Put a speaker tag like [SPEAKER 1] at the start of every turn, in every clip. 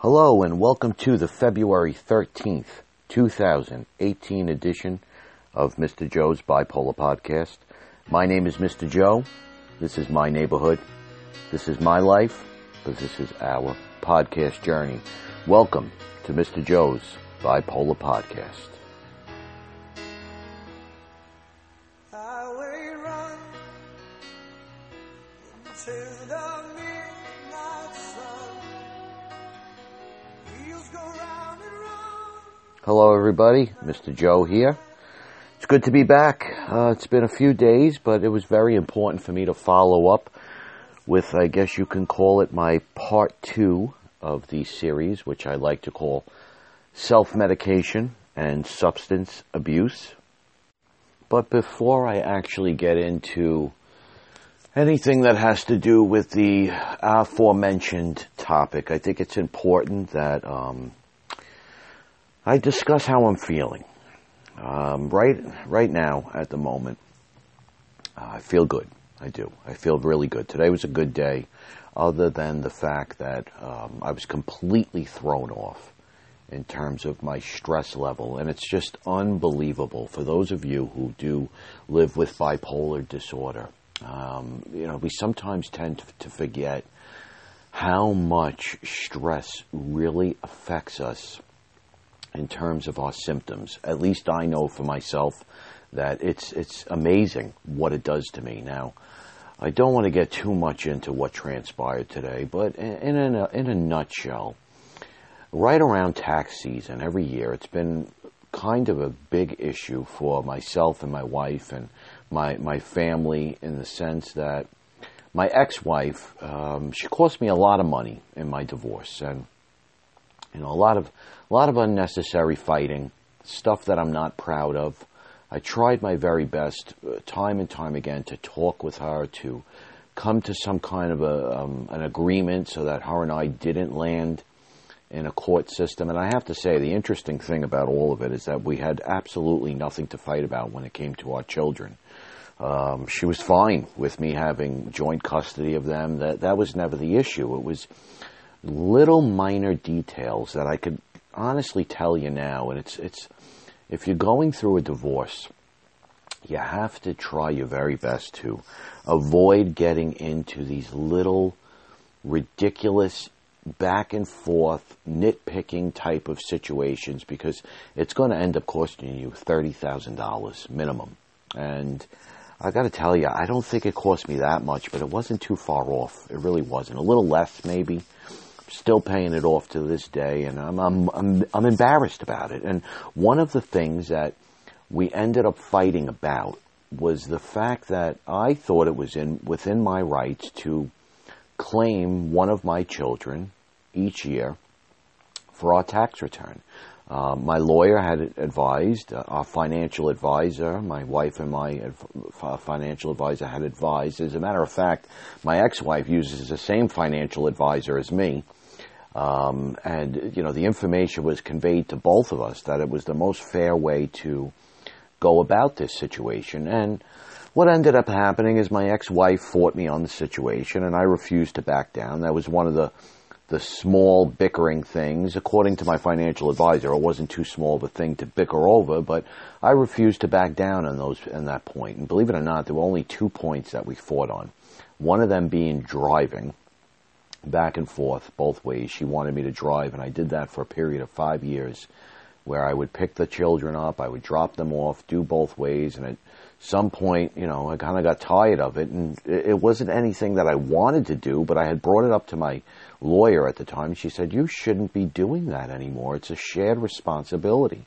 [SPEAKER 1] Hello and welcome to the February 13th, 2018 edition of Mr. Joe's Bipolar Podcast. My name is Mr. Joe. This is my neighborhood. This is my life, but this is our podcast journey. Welcome to Mr. Joe's Bipolar Podcast. Hello, everybody. Mr. Joe here. It's good to be back. Uh, it's been a few days, but it was very important for me to follow up with, I guess you can call it my part two of the series, which I like to call self medication and substance abuse. But before I actually get into anything that has to do with the aforementioned topic, I think it's important that um, I discuss how I'm feeling. Um, right, right now, at the moment, uh, I feel good. I do. I feel really good. Today was a good day, other than the fact that um, I was completely thrown off in terms of my stress level, and it's just unbelievable for those of you who do live with bipolar disorder. Um, you know, we sometimes tend to forget how much stress really affects us in terms of our symptoms. At least I know for myself that it's it's amazing what it does to me. Now, I don't want to get too much into what transpired today, but in, in a in a nutshell, right around tax season every year, it's been kind of a big issue for myself and my wife and my my family in the sense that my ex-wife um, she cost me a lot of money in my divorce and you know a lot of a lot of unnecessary fighting stuff that I'm not proud of. I tried my very best uh, time and time again to talk with her to come to some kind of a um, an agreement so that her and I didn't land in a court system. And I have to say, the interesting thing about all of it is that we had absolutely nothing to fight about when it came to our children. Um, she was fine with me having joint custody of them. That that was never the issue. It was little minor details that I could honestly tell you now, and it's it's if you're going through a divorce, you have to try your very best to avoid getting into these little ridiculous back and forth nitpicking type of situations because it's going to end up costing you $30,000 minimum. And I got to tell you, I don't think it cost me that much, but it wasn't too far off. It really wasn't. A little less maybe. Still paying it off to this day, and I'm I'm I'm, I'm embarrassed about it. And one of the things that we ended up fighting about was the fact that I thought it was in within my rights to claim one of my children each year for our tax return. Uh, my lawyer had advised, uh, our financial advisor, my wife and my adv- financial advisor had advised. As a matter of fact, my ex-wife uses the same financial advisor as me. Um, and, you know, the information was conveyed to both of us that it was the most fair way to go about this situation. And what ended up happening is my ex-wife fought me on the situation and I refused to back down. That was one of the the small bickering things. According to my financial advisor, it wasn't too small of a thing to bicker over, but I refused to back down on those on that point. And believe it or not, there were only two points that we fought on. One of them being driving back and forth both ways. She wanted me to drive, and I did that for a period of five years, where I would pick the children up, I would drop them off, do both ways, and at some point, you know, I kind of got tired of it, and it, wasn't anything that I wanted to do, but I had brought it up to my lawyer at the time. She said, You shouldn't be doing that anymore. It's a shared responsibility.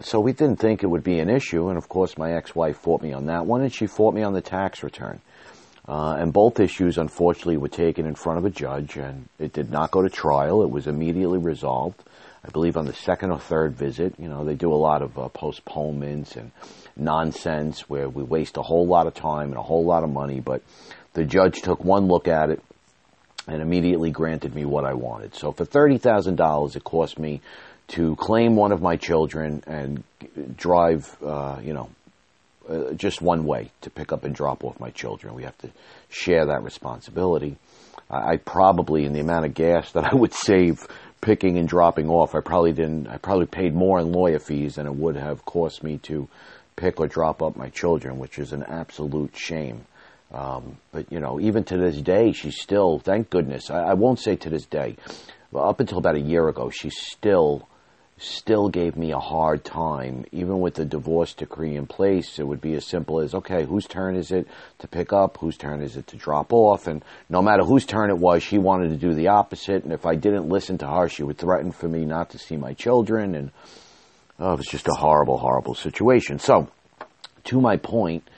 [SPEAKER 1] So we didn't think it would be an issue, and of course, my ex wife fought me on that one, and she fought me on the tax return. Uh, and both issues, unfortunately, were taken in front of a judge, and it did not go to trial. It was immediately resolved. I believe on the second or third visit, you know, they do a lot of uh, postponements and nonsense where we waste a whole lot of time and a whole lot of money, but the judge took one look at it, and immediately granted me what I wanted. So for $30,000, it cost me to claim one of my children and drive, uh, you know, uh, just one way to pick up and drop off my children. We have to share that responsibility. I, I probably, in the amount of gas that I would save picking and dropping off. I probably didn't. I probably paid more in lawyer fees than it would have cost me to pick or drop up my children, which is an absolute shame. Um, but you know, even to this day, she's still. Thank goodness. I, I won't say to this day. Well, up until about a year ago, she still still gave me a hard time. Even with the divorce decree in place, it would be as simple as, okay, whose turn is it to pick up? Whose turn is it to drop off? And no matter whose turn it was, she wanted to do the opposite. And if I didn't listen to her, she would threaten for me not to see my children. And oh, it was just a horrible, horrible situation. So, to my point,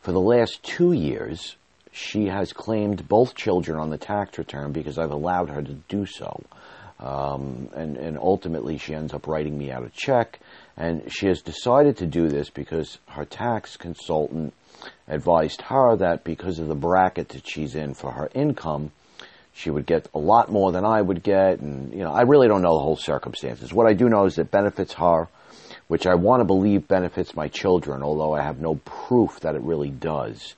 [SPEAKER 1] for the last two years, she has claimed both children on the tax return because I've allowed her to do so. Um, and, and ultimately, she ends up writing me out a check. And she has decided to do this because her tax consultant advised her that because of the bracket that she's in for her income, she would get a lot more than I would get. And, you know, I really don't know the whole circumstances. What I do know is it benefits her, which I want to believe benefits my children, although I have no proof that it really does.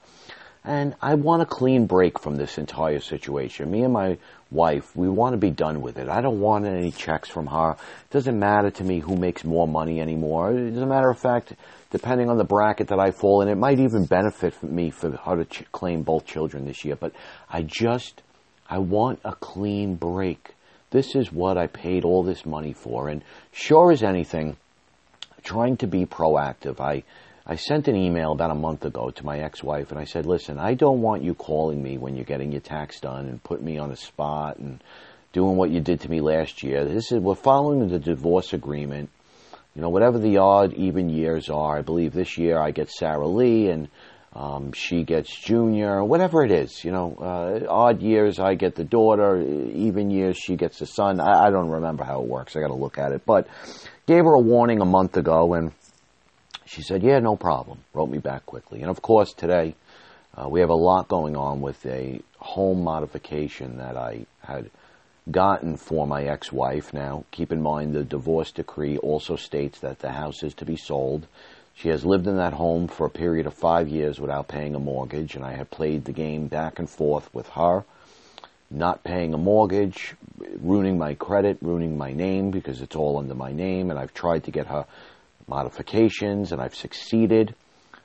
[SPEAKER 1] And I want a clean break from this entire situation. Me and my wife, we want to be done with it. I don't want any checks from her. It doesn't matter to me who makes more money anymore. As a matter of fact, depending on the bracket that I fall in, it might even benefit me for her to ch- claim both children this year. But I just, I want a clean break. This is what I paid all this money for. And sure as anything, trying to be proactive. I, I sent an email about a month ago to my ex-wife and I said, listen, I don't want you calling me when you're getting your tax done and putting me on a spot and doing what you did to me last year. This is, we're following the divorce agreement. You know, whatever the odd, even years are, I believe this year I get Sarah Lee and um, she gets Junior, whatever it is. You know, uh, odd years I get the daughter, even years she gets the son. I, I don't remember how it works. I got to look at it. But gave her a warning a month ago and she said, yeah, no problem. Wrote me back quickly. And of course, today uh, we have a lot going on with a home modification that I had gotten for my ex-wife. Now, keep in mind the divorce decree also states that the house is to be sold. She has lived in that home for a period of five years without paying a mortgage, and I have played the game back and forth with her, not paying a mortgage, ruining my credit, ruining my name because it's all under my name, and I've tried to get her modifications, and I've succeeded.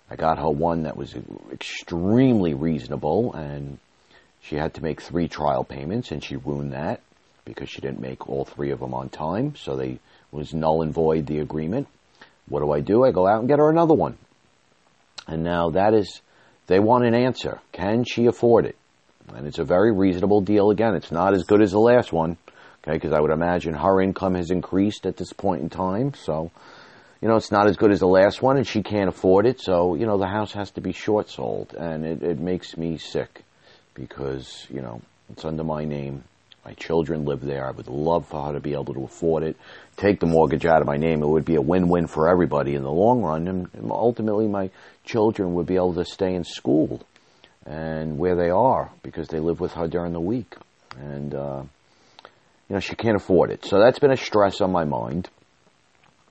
[SPEAKER 1] I got her one that was extremely reasonable, and she had to make three trial payments, and she ruined that because she didn't make all three of them on time. So they was null and void the agreement. What do I do? I go out and get her another one. And now that is, they want an answer. Can she afford it? And it's a very reasonable deal. Again, it's not as good as the last one, okay? Because I would imagine her income has increased at this point in time. So, you know, it's not as good as the last one, and she can't afford it. So, you know, the house has to be short sold, and it, it makes me sick because you know it's under my name. My children live there. I would love for her to be able to afford it. Take the mortgage out of my name. It would be a win-win for everybody in the long run, and ultimately, my children would be able to stay in school and where they are because they live with her during the week, and uh, you know she can't afford it. So that's been a stress on my mind.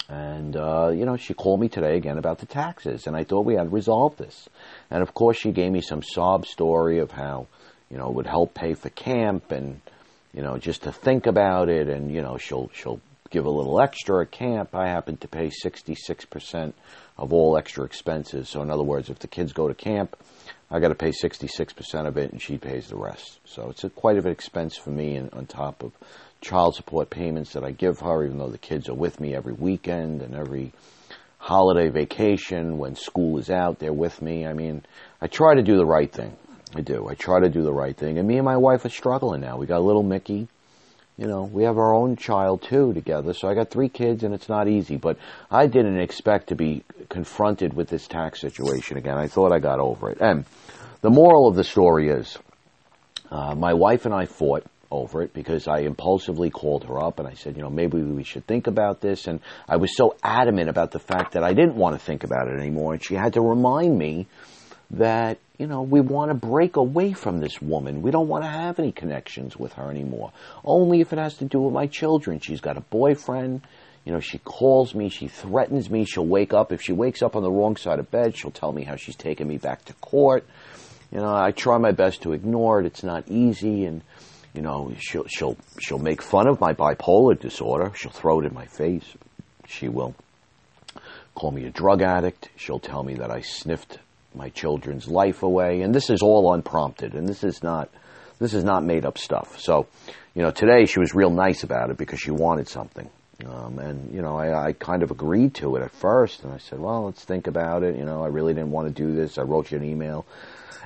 [SPEAKER 1] And, uh, you know, she called me today again about the taxes, and I thought we had resolved this. And of course, she gave me some sob story of how, you know, it would help pay for camp and, you know, just to think about it, and, you know, she'll, she'll give a little extra at camp. I happen to pay 66% of all extra expenses. So, in other words, if the kids go to camp, I got to pay 66% of it, and she pays the rest. So, it's a, quite of an expense for me, and on top of child support payments that I give her, even though the kids are with me every weekend and every holiday vacation when school is out, they're with me. I mean, I try to do the right thing. I do. I try to do the right thing. And me and my wife are struggling now. We got little Mickey. You know, we have our own child too together. So I got three kids and it's not easy. But I didn't expect to be confronted with this tax situation again. I thought I got over it. And the moral of the story is, uh, my wife and I fought over it because I impulsively called her up and I said, you know, maybe we should think about this. And I was so adamant about the fact that I didn't want to think about it anymore. And she had to remind me that, you know, we want to break away from this woman. We don't want to have any connections with her anymore. Only if it has to do with my children. She's got a boyfriend. You know, she calls me, she threatens me, she'll wake up. If she wakes up on the wrong side of bed, she'll tell me how she's taking me back to court. You know, I try my best to ignore it. It's not easy. And, you know, she'll she'll she'll make fun of my bipolar disorder. She'll throw it in my face. She will call me a drug addict. She'll tell me that I sniffed my children's life away, and this is all unprompted, and this is not this is not made up stuff. So, you know, today she was real nice about it because she wanted something. Um, and you know, I, I kind of agreed to it at first, and I said, "Well, let's think about it." You know, I really didn't want to do this. I wrote you an email.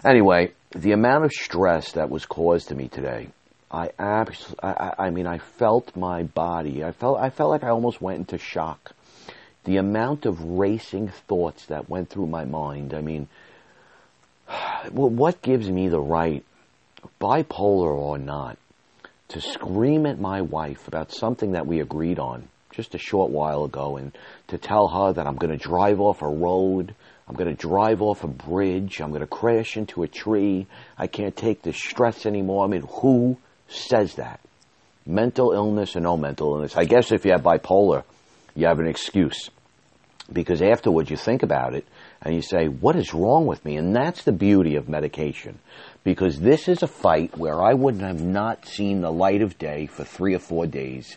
[SPEAKER 1] Anyway, the amount of stress that was caused to me today, I abs- I, I mean, I felt my body. I felt I felt like I almost went into shock. The amount of racing thoughts that went through my mind. I mean, what gives me the right, bipolar or not, to scream at my wife about something that we agreed on just a short while ago and to tell her that I'm going to drive off a road, I'm going to drive off a bridge, I'm going to crash into a tree, I can't take the stress anymore. I mean, who says that? Mental illness or no mental illness. I guess if you have bipolar, you have an excuse. Because afterwards you think about it and you say, what is wrong with me? And that's the beauty of medication. Because this is a fight where I wouldn't have not seen the light of day for three or four days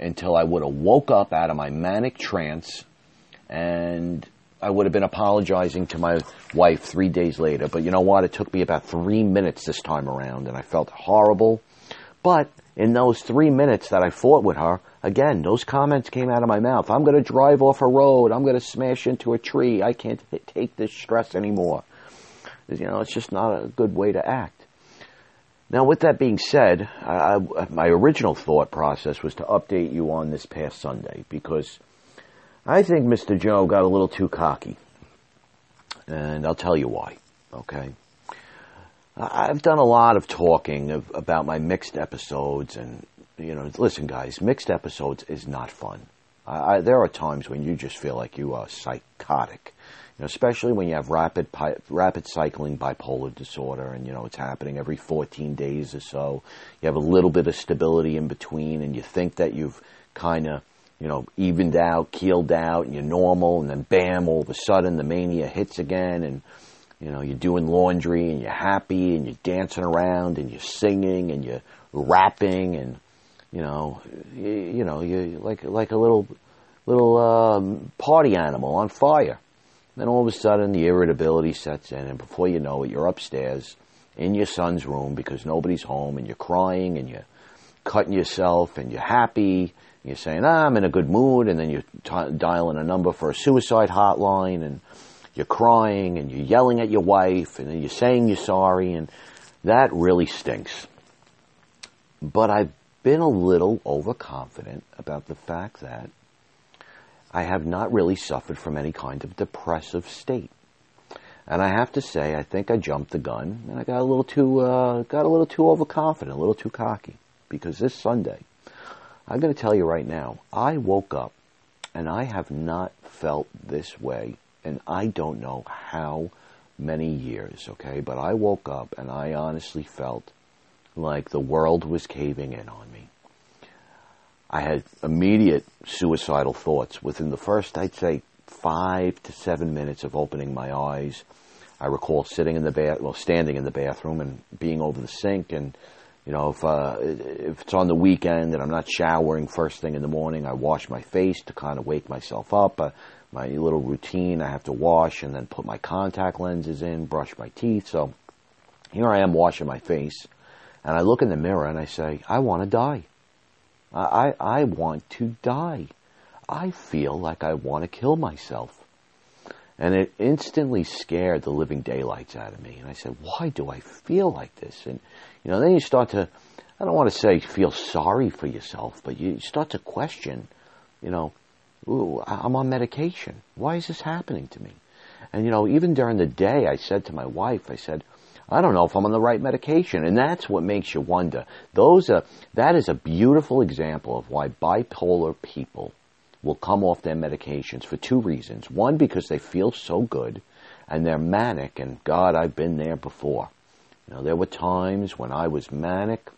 [SPEAKER 1] until I would have woke up out of my manic trance and I would have been apologizing to my wife three days later. But you know what? It took me about three minutes this time around and I felt horrible. But in those three minutes that I fought with her, again, those comments came out of my mouth. I'm going to drive off a road. I'm going to smash into a tree. I can't t- take this stress anymore. You know, it's just not a good way to act. Now, with that being said, I, I, my original thought process was to update you on this past Sunday because I think Mr. Joe got a little too cocky. And I'll tell you why, okay? I've done a lot of talking of, about my mixed episodes, and, you know, listen, guys, mixed episodes is not fun. I, I, there are times when you just feel like you are psychotic, you know, especially when you have rapid pi- rapid cycling bipolar disorder, and you know it's happening every 14 days or so. You have a little bit of stability in between, and you think that you've kind of you know evened out, keeled out, and you're normal, and then bam, all of a sudden the mania hits again, and you know you're doing laundry, and you're happy, and you're dancing around, and you're singing, and you're rapping, and you know, you, you know, you like like a little little um, party animal on fire. Then all of a sudden, the irritability sets in, and before you know it, you're upstairs in your son's room because nobody's home, and you're crying, and you're cutting yourself, and you're happy. And you're saying, ah, "I'm in a good mood," and then you're t- dialing a number for a suicide hotline, and you're crying, and you're yelling at your wife, and then you're saying you're sorry, and that really stinks. But I've been a little overconfident about the fact that I have not really suffered from any kind of depressive state. And I have to say, I think I jumped the gun and I got a little too, uh, got a little too overconfident, a little too cocky. Because this Sunday, I'm going to tell you right now, I woke up and I have not felt this way and I don't know how many years, okay? But I woke up and I honestly felt like the world was caving in on me. I had immediate suicidal thoughts within the first, I'd say, five to seven minutes of opening my eyes. I recall sitting in the bath, well, standing in the bathroom and being over the sink. And you know, if uh, if it's on the weekend and I'm not showering first thing in the morning, I wash my face to kind of wake myself up. Uh, my little routine, I have to wash and then put my contact lenses in, brush my teeth. So here I am washing my face, and I look in the mirror and I say, I want to die. I, I, I want to die. I feel like I want to kill myself. And it instantly scared the living daylights out of me. And I said, why do I feel like this? And, you know, then you start to, I don't want to say feel sorry for yourself, but you start to question, you know, ooh, I'm on medication. Why is this happening to me? And, you know, even during the day, I said to my wife, I said, I don't know if I'm on the right medication. And that's what makes you wonder. Those are, that is a beautiful example of why bipolar people will come off their medications for two reasons. One, because they feel so good and they're manic, and God, I've been there before. You know, there were times when I was manic.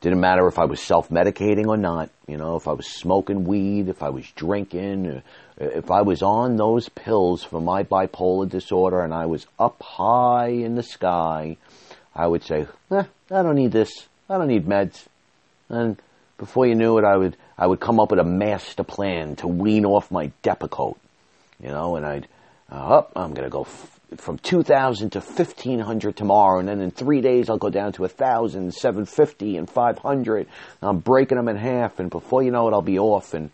[SPEAKER 1] Didn't matter if I was self-medicating or not. You know, if I was smoking weed, if I was drinking, uh, if I was on those pills for my bipolar disorder and I was up high in the sky, I would say, eh, I don't need this. I don't need meds. And before you knew it, I would I would come up with a master plan to wean off my Depakote, you know, and I'd uh, up. I'm gonna go f- from 2,000 to 1,500 tomorrow, and then in three days I'll go down to 1,000, 750, and 500. I'm breaking them in half, and before you know it, I'll be off. And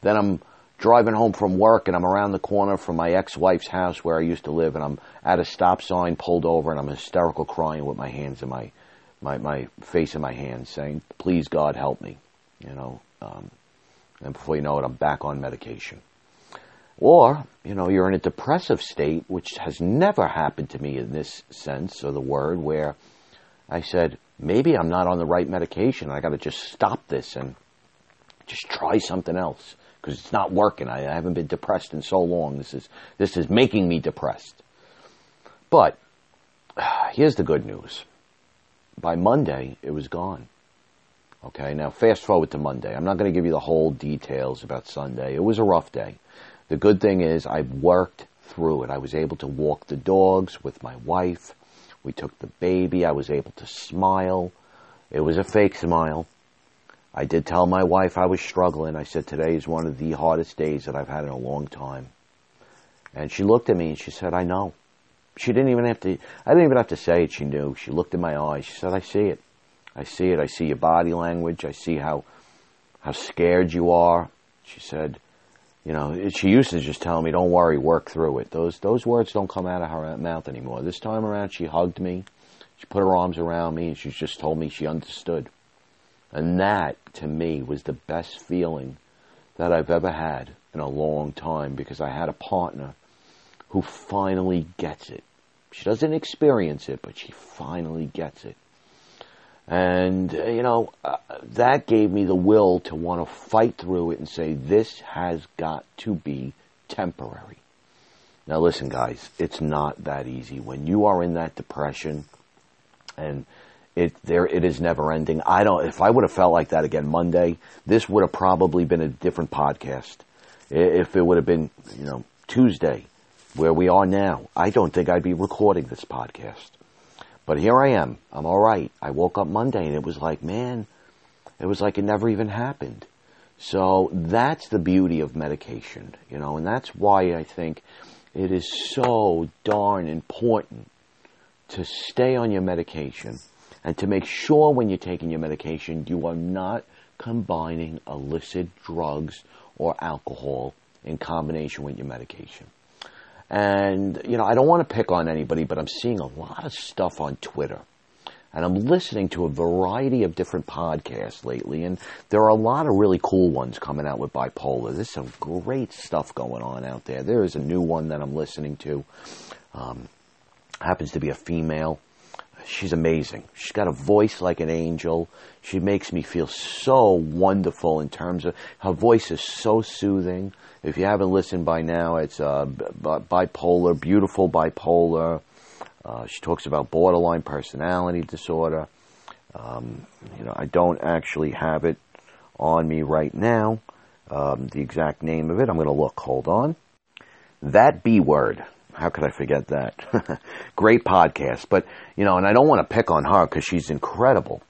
[SPEAKER 1] then I'm driving home from work, and I'm around the corner from my ex-wife's house where I used to live, and I'm at a stop sign, pulled over, and I'm hysterical crying with my hands in my my my face in my hands, saying, "Please God, help me," you know. Um, and before you know it, I'm back on medication. Or, you know, you're in a depressive state, which has never happened to me in this sense of the word, where I said, maybe I'm not on the right medication. I got to just stop this and just try something else because it's not working. I, I haven't been depressed in so long. This is this is making me depressed. But here's the good news. By Monday, it was gone. Okay, now fast forward to Monday. I'm not going to give you the whole details about Sunday. It was a rough day. The good thing is I worked through it. I was able to walk the dogs with my wife. We took the baby. I was able to smile. It was a fake smile. I did tell my wife I was struggling. I said, today is one of the hardest days that I've had in a long time. And she looked at me and she said, I know. She didn't even have to, I didn't even have to say it. She knew. She looked in my eyes. She said, I see it. I see it. I see your body language. I see how, how scared you are. She said, you know, she used to just tell me, don't worry, work through it. Those, those words don't come out of her mouth anymore. This time around, she hugged me. She put her arms around me and she just told me she understood. And that, to me, was the best feeling that I've ever had in a long time because I had a partner who finally gets it. She doesn't experience it, but she finally gets it. And, uh, you know, uh, that gave me the will to want to fight through it and say, this has got to be temporary. Now, listen, guys, it's not that easy. When you are in that depression and it there it is never ending. I don't if I would have felt like that again Monday, this would have probably been a different podcast. If it would have been, you know, Tuesday, where we are now, I don't think I'd be recording this podcast. But here I am. I'm all right. I woke up Monday and it was like, man, it was like it never even happened. So that's the beauty of medication, you know, and that's why I think it is so darn important to stay on your medication and to make sure when you're taking your medication you are not combining illicit drugs or alcohol in combination with your medication. And, you know, I don't want to pick on anybody, but I'm seeing a lot of stuff on Twitter. And I'm listening to a variety of different podcasts lately, and there are a lot of really cool ones coming out with bipolar. There's some great stuff going on out there. There is a new one that I'm listening to. Um, happens to be a female. She's amazing. She's got a voice like an angel. She makes me feel so wonderful in terms of her voice is so soothing. If you haven't listened by now, it's uh, bipolar, beautiful bipolar. Uh, she talks about borderline personality disorder. Um, you know, I don't actually have it on me right now. Um, the exact name of it. I'm going to look. Hold on. That B word. How could I forget that? Great podcast. But, you know, and I don't want to pick on her because she's incredible.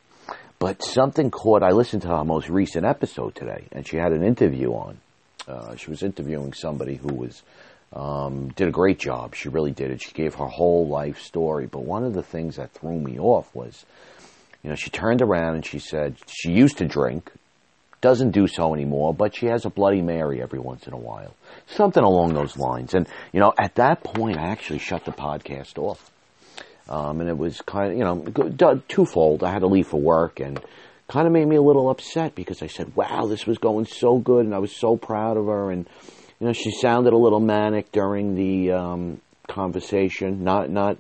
[SPEAKER 1] But something caught, I listened to her most recent episode today, and she had an interview on. Uh, she was interviewing somebody who was, um, did a great job. She really did it. She gave her whole life story. But one of the things that threw me off was, you know, she turned around and she said she used to drink, doesn't do so anymore, but she has a Bloody Mary every once in a while. Something along those lines. And, you know, at that point, I actually shut the podcast off. Um, and it was kind of, you know, twofold. I had to leave for work and kind of made me a little upset because I said, wow, this was going so good and I was so proud of her. And, you know, she sounded a little manic during the, um, conversation. Not, not,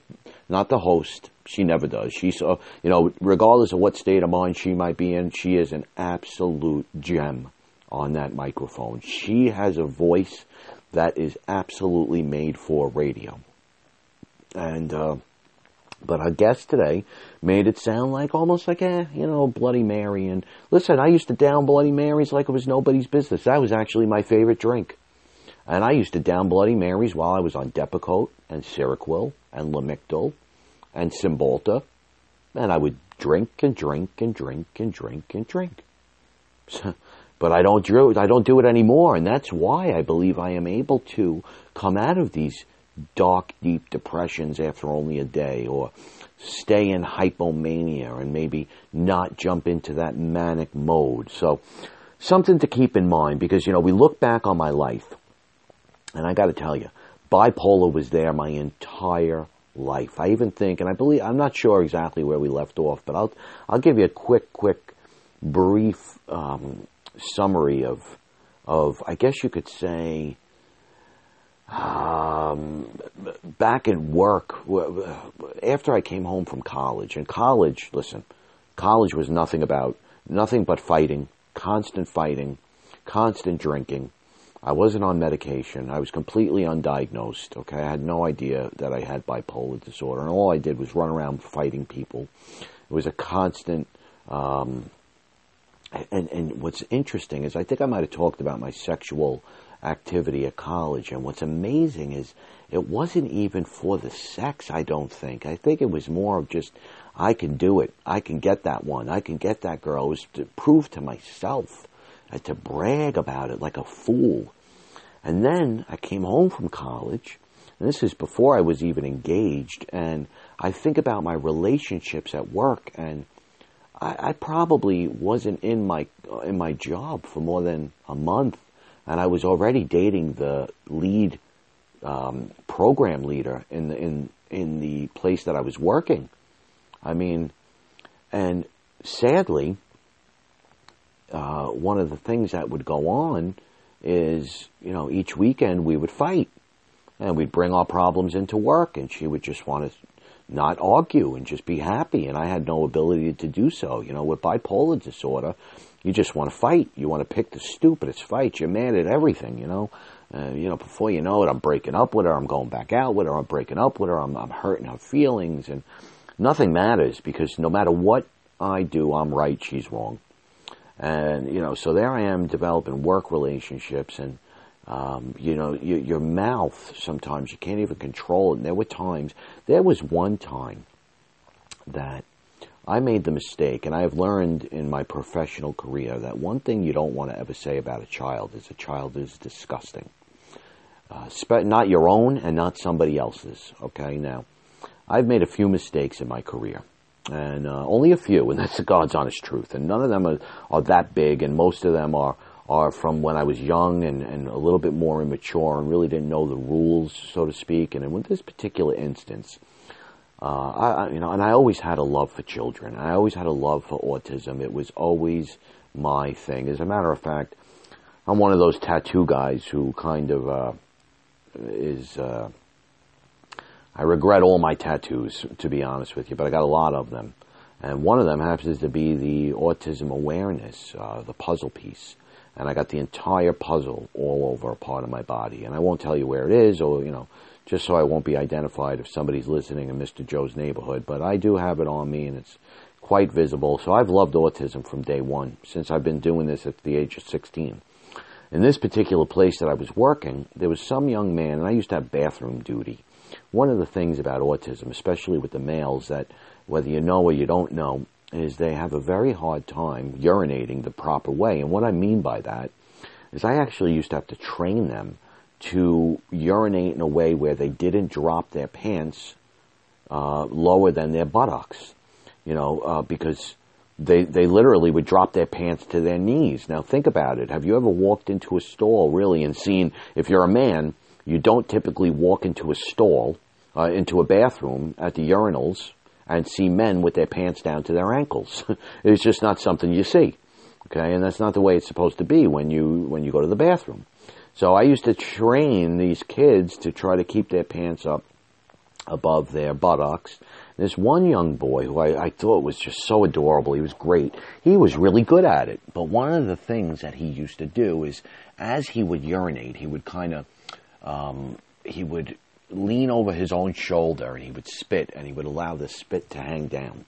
[SPEAKER 1] not the host. She never does. She's, uh, you know, regardless of what state of mind she might be in, she is an absolute gem on that microphone. She has a voice that is absolutely made for radio. And, uh, but our guest today made it sound like almost like a, you know, Bloody Mary. And listen, I used to down Bloody Marys like it was nobody's business. That was actually my favorite drink. And I used to down Bloody Marys while I was on Depakote and Seroquel and Lamictal and Cymbalta and I would drink and drink and drink and drink and drink. but I don't do I don't do it anymore, and that's why I believe I am able to come out of these dark, deep depressions after only a day, or stay in hypomania and maybe not jump into that manic mode. So, something to keep in mind because you know we look back on my life, and I got to tell you, bipolar was there my entire life. I even think, and I believe, I'm not sure exactly where we left off, but I'll I'll give you a quick, quick, brief um, summary of of I guess you could say um, back at work after I came home from college. And college, listen, college was nothing about nothing but fighting, constant fighting, constant drinking. I wasn't on medication. I was completely undiagnosed. Okay, I had no idea that I had bipolar disorder, and all I did was run around fighting people. It was a constant. Um, and and what's interesting is I think I might have talked about my sexual activity at college, and what's amazing is it wasn't even for the sex. I don't think. I think it was more of just I can do it. I can get that one. I can get that girl. It was to prove to myself uh, to brag about it like a fool. And then I came home from college, and this is before I was even engaged, and I think about my relationships at work, and I, I probably wasn't in my in my job for more than a month, and I was already dating the lead um, program leader in the in in the place that I was working. I mean, and sadly, uh, one of the things that would go on is, you know, each weekend we would fight and we'd bring our problems into work and she would just want to not argue and just be happy. And I had no ability to do so. You know, with bipolar disorder, you just want to fight. You want to pick the stupidest fight. You're mad at everything, you know. Uh, you know, before you know it, I'm breaking up with her. I'm going back out with her. I'm breaking up with her. I'm, I'm hurting her feelings, and nothing matters because no matter what I do, I'm right. She's wrong. And you know, so there I am developing work relationships, and um, you know, your, your mouth sometimes you can't even control it. And there were times. There was one time that I made the mistake, and I have learned in my professional career that one thing you don't want to ever say about a child is a child is disgusting. Uh, not your own and not somebody else's. Okay, now I've made a few mistakes in my career, and uh, only a few, and that's the God's honest truth. And none of them are, are that big, and most of them are are from when I was young and, and a little bit more immature and really didn't know the rules, so to speak. And in with this particular instance, uh, I, you know, and I always had a love for children. I always had a love for autism. It was always my thing. As a matter of fact, I'm one of those tattoo guys who kind of uh, is. Uh, I regret all my tattoos, to be honest with you, but I got a lot of them. And one of them happens to be the autism awareness, uh, the puzzle piece. And I got the entire puzzle all over a part of my body. And I won't tell you where it is, or, you know, just so I won't be identified if somebody's listening in Mr. Joe's neighborhood. But I do have it on me, and it's quite visible. So I've loved autism from day one, since I've been doing this at the age of 16. In this particular place that I was working, there was some young man, and I used to have bathroom duty. One of the things about autism, especially with the males, that whether you know or you don't know, is they have a very hard time urinating the proper way. And what I mean by that is I actually used to have to train them to urinate in a way where they didn't drop their pants uh, lower than their buttocks, you know, uh, because they they literally would drop their pants to their knees. Now think about it. Have you ever walked into a stall really and seen if you're a man, you don't typically walk into a stall, uh, into a bathroom at the urinals and see men with their pants down to their ankles. it's just not something you see. Okay, and that's not the way it's supposed to be when you when you go to the bathroom. So I used to train these kids to try to keep their pants up above their buttocks. This one young boy who I, I, thought was just so adorable, he was great. He was really good at it. But one of the things that he used to do is, as he would urinate, he would kind of, um, he would lean over his own shoulder and he would spit, and he would allow the spit to hang down.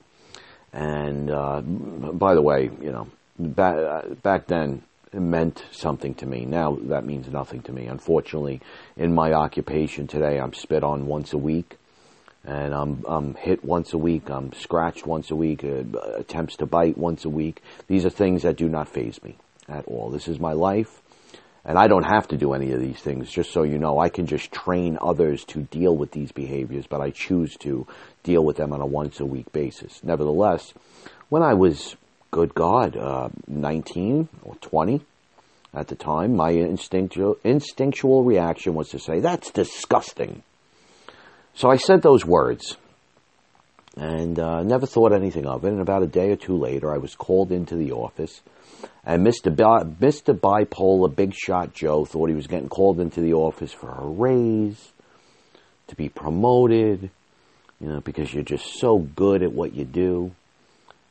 [SPEAKER 1] And uh, by the way, you know, back, uh, back then it meant something to me. Now that means nothing to me. Unfortunately, in my occupation today, I'm spit on once a week and I'm I'm hit once a week, I'm scratched once a week, uh, attempts to bite once a week. These are things that do not phase me at all. This is my life, and I don't have to do any of these things. Just so you know, I can just train others to deal with these behaviors, but I choose to deal with them on a once a week basis. Nevertheless, when I was, good God, uh, 19 or 20 at the time, my instinctual instinctual reaction was to say, "That's disgusting." So I said those words and uh, never thought anything of it. And about a day or two later, I was called into the office, and Mr. Bi- Mr. Bipolar Big Shot Joe thought he was getting called into the office for a raise, to be promoted, you know, because you're just so good at what you do.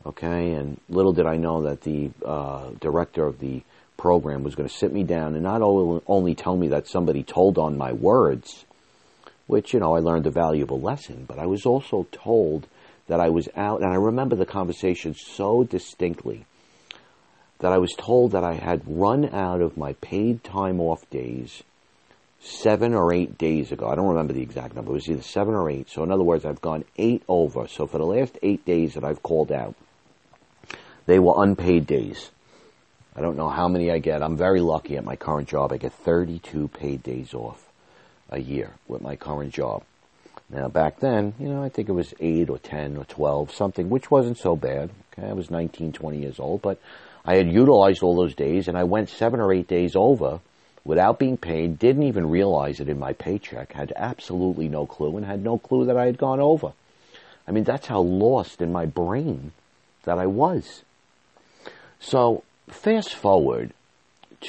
[SPEAKER 1] Okay, and little did I know that the uh, director of the program was going to sit me down and not only tell me that somebody told on my words which, you know, I learned a valuable lesson, but I was also told that I was out, and I remember the conversation so distinctly that I was told that I had run out of my paid time off days seven or eight days ago. I don't remember the exact number. It was either seven or eight. So, in other words, I've gone eight over. So, for the last eight days that I've called out, they were unpaid days. I don't know how many I get. I'm very lucky at my current job. I get 32 paid days off a year with my current job. Now, back then, you know, I think it was 8 or 10 or 12, something, which wasn't so bad. Okay, I was 19, 20 years old, but I had utilized all those days and I went seven or eight days over without being paid, didn't even realize it in my paycheck, had absolutely no clue, and had no clue that I had gone over. I mean, that's how lost in my brain that I was. So, fast forward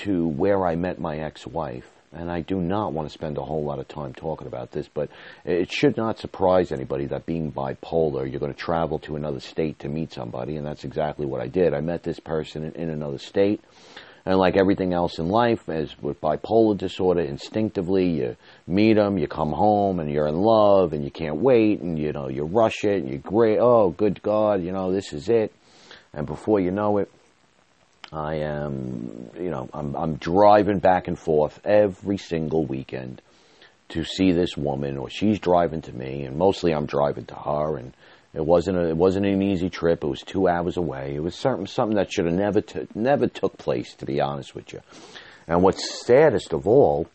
[SPEAKER 1] to where I met my ex wife, and I do not want to spend a whole lot of time talking about this, but it should not surprise anybody that being bipolar, you're going to travel to another state to meet somebody, and that's exactly what I did. I met this person in, in another state, and like everything else in life, as with bipolar disorder, instinctively you meet them, you come home, and you're in love, and you can't wait, and you know you rush it, and you're great. Oh, good God, you know this is it, and before you know it, I am, you know, I'm, I'm driving back and forth every single weekend to see this woman, or she's driving to me, and mostly I'm driving to her. And it wasn't a, it wasn't an easy trip. It was two hours away. It was something something that should have never t- never took place, to be honest with you. And what's saddest of all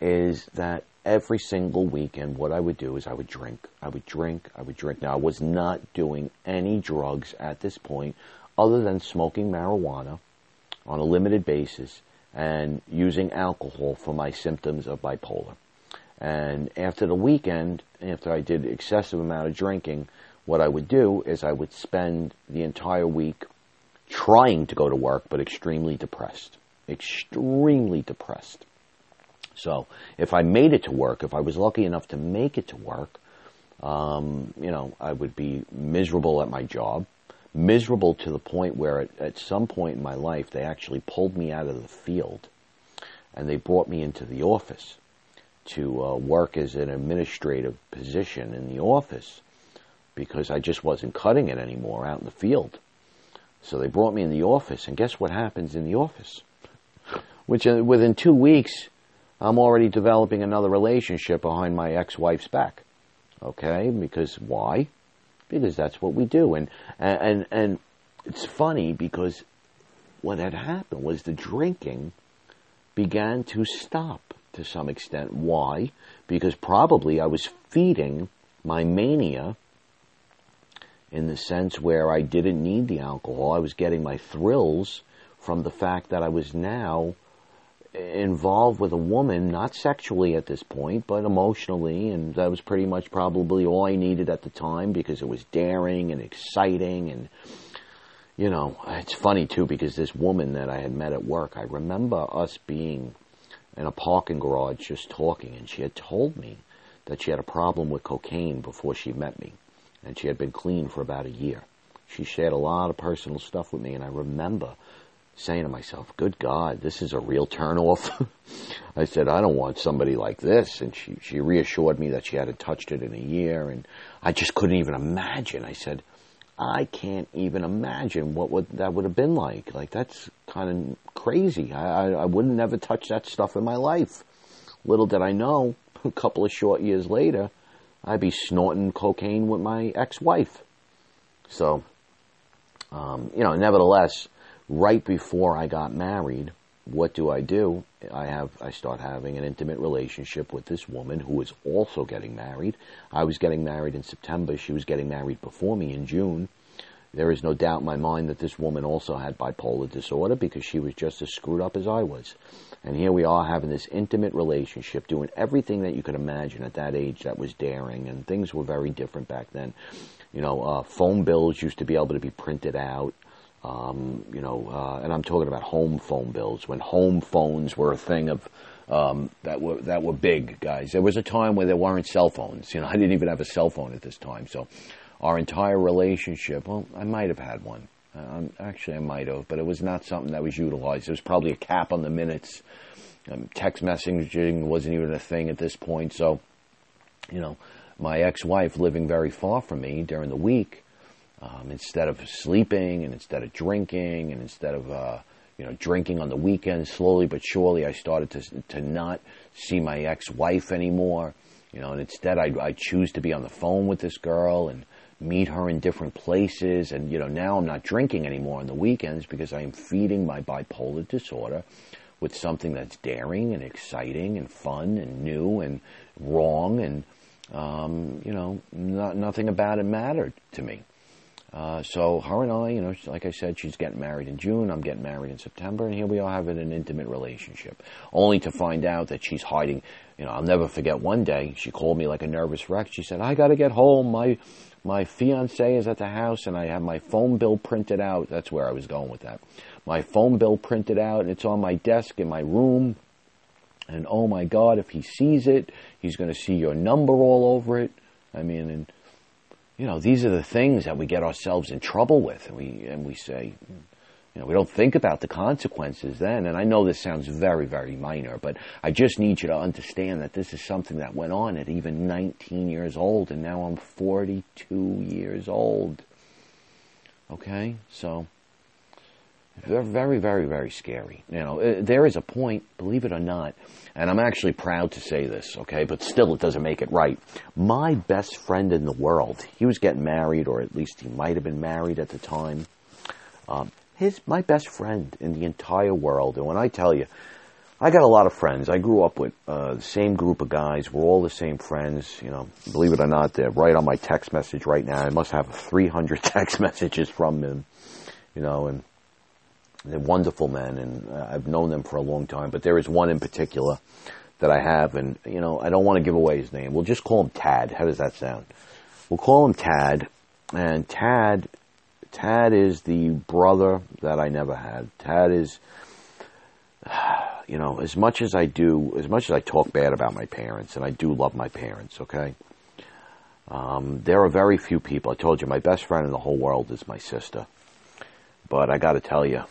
[SPEAKER 1] is that every single weekend, what I would do is I would drink. I would drink. I would drink. Now I was not doing any drugs at this point other than smoking marijuana on a limited basis and using alcohol for my symptoms of bipolar. And after the weekend, after I did excessive amount of drinking, what I would do is I would spend the entire week trying to go to work, but extremely depressed. Extremely depressed. So if I made it to work, if I was lucky enough to make it to work, um, you know, I would be miserable at my job miserable to the point where at, at some point in my life they actually pulled me out of the field and they brought me into the office to uh, work as an administrative position in the office because I just wasn't cutting it anymore out in the field. So they brought me in the office, and guess what happens in the office? Which uh, within two weeks, I'm already developing another relationship behind my ex-wife's back. Okay, because why? Because that's what we do. And and and it's funny because what had happened was the drinking began to stop to some extent. Why? Because probably I was feeding my mania in the sense where I didn't need the alcohol. I was getting my thrills from the fact that I was now involved with a woman, not sexually at this point, but emotionally, and that was pretty much probably all I needed at the time because it was daring and exciting and you know, it's funny too because this woman that I had met at work, I remember us being in a parking garage just talking and she had told me that she had a problem with cocaine before she met me and she had been clean for about a year. She shared a lot of personal stuff with me and I remember saying to myself, good God, this is a real turnoff. I said, I don't want somebody like this. And she, she reassured me that she hadn't touched it in a year. And I just couldn't even imagine. I said, I can't even imagine what would, that would have been like. Like, that's kind of crazy. I, I, I wouldn't never touch that stuff in my life. Little did I know, a couple of short years later, I'd be snorting cocaine with my ex-wife. So, um, you know, nevertheless, right before I got married, what do I do? I have I start having an intimate relationship with this woman who is also getting married. I was getting married in September. She was getting married before me in June. There is no doubt in my mind that this woman also had bipolar disorder because she was just as screwed up as I was. And here we are having this intimate relationship, doing everything that you could imagine at that age that was daring, and things were very different back then. You know, uh, phone bills used to be able to be printed out. Um, you know, uh, and I'm talking about home phone bills when home phones were a thing of um, that were that were big, guys. There was a time where there weren't cell phones. You know, I didn't even have a cell phone at this time. So, our entire relationship, well, I might have had one. Um, actually, I might have, but it was not something that was utilized. There was probably a cap on the minutes. Um, text messaging wasn't even a thing at this point. So, you know, my ex-wife living very far from me during the week um, instead of sleeping and instead of drinking and instead of uh, you know drinking on the weekends, slowly but surely, I started to to not see my ex-wife anymore. You know, and instead, I I choose to be on the phone with this girl and meet her in different places. And you know, now I'm not drinking anymore on the weekends because I am feeding my bipolar disorder with something that's daring and exciting and fun and new and wrong and um, you know, not, nothing about it mattered to me. Uh, so her and I, you know, like I said, she's getting married in June. I'm getting married in September, and here we are having an intimate relationship. Only to find out that she's hiding. You know, I'll never forget. One day, she called me like a nervous wreck. She said, "I got to get home. My my fiance is at the house, and I have my phone bill printed out. That's where I was going with that. My phone bill printed out, and it's on my desk in my room. And oh my God, if he sees it, he's going to see your number all over it. I mean, and." You know, these are the things that we get ourselves in trouble with, and we and we say, you know, we don't think about the consequences then. And I know this sounds very, very minor, but I just need you to understand that this is something that went on at even 19 years old, and now I'm 42 years old. Okay, so they're very, very, very scary. You know, uh, there is a point, believe it or not, and I'm actually proud to say this, okay, but still it doesn't make it right. My best friend in the world, he was getting married, or at least he might have been married at the time. Um, his, my best friend in the entire world, and when I tell you, I got a lot of friends. I grew up with uh, the same group of guys. We're all the same friends. You know, believe it or not, they're right on my text message right now. I must have 300 text messages from them. You know, and they're wonderful men, and uh, I've known them for a long time. But there is one in particular that I have, and you know, I don't want to give away his name. We'll just call him Tad. How does that sound? We'll call him Tad, and Tad, Tad is the brother that I never had. Tad is, you know, as much as I do, as much as I talk bad about my parents, and I do love my parents. Okay. Um, there are very few people. I told you, my best friend in the whole world is my sister. But I got to tell you,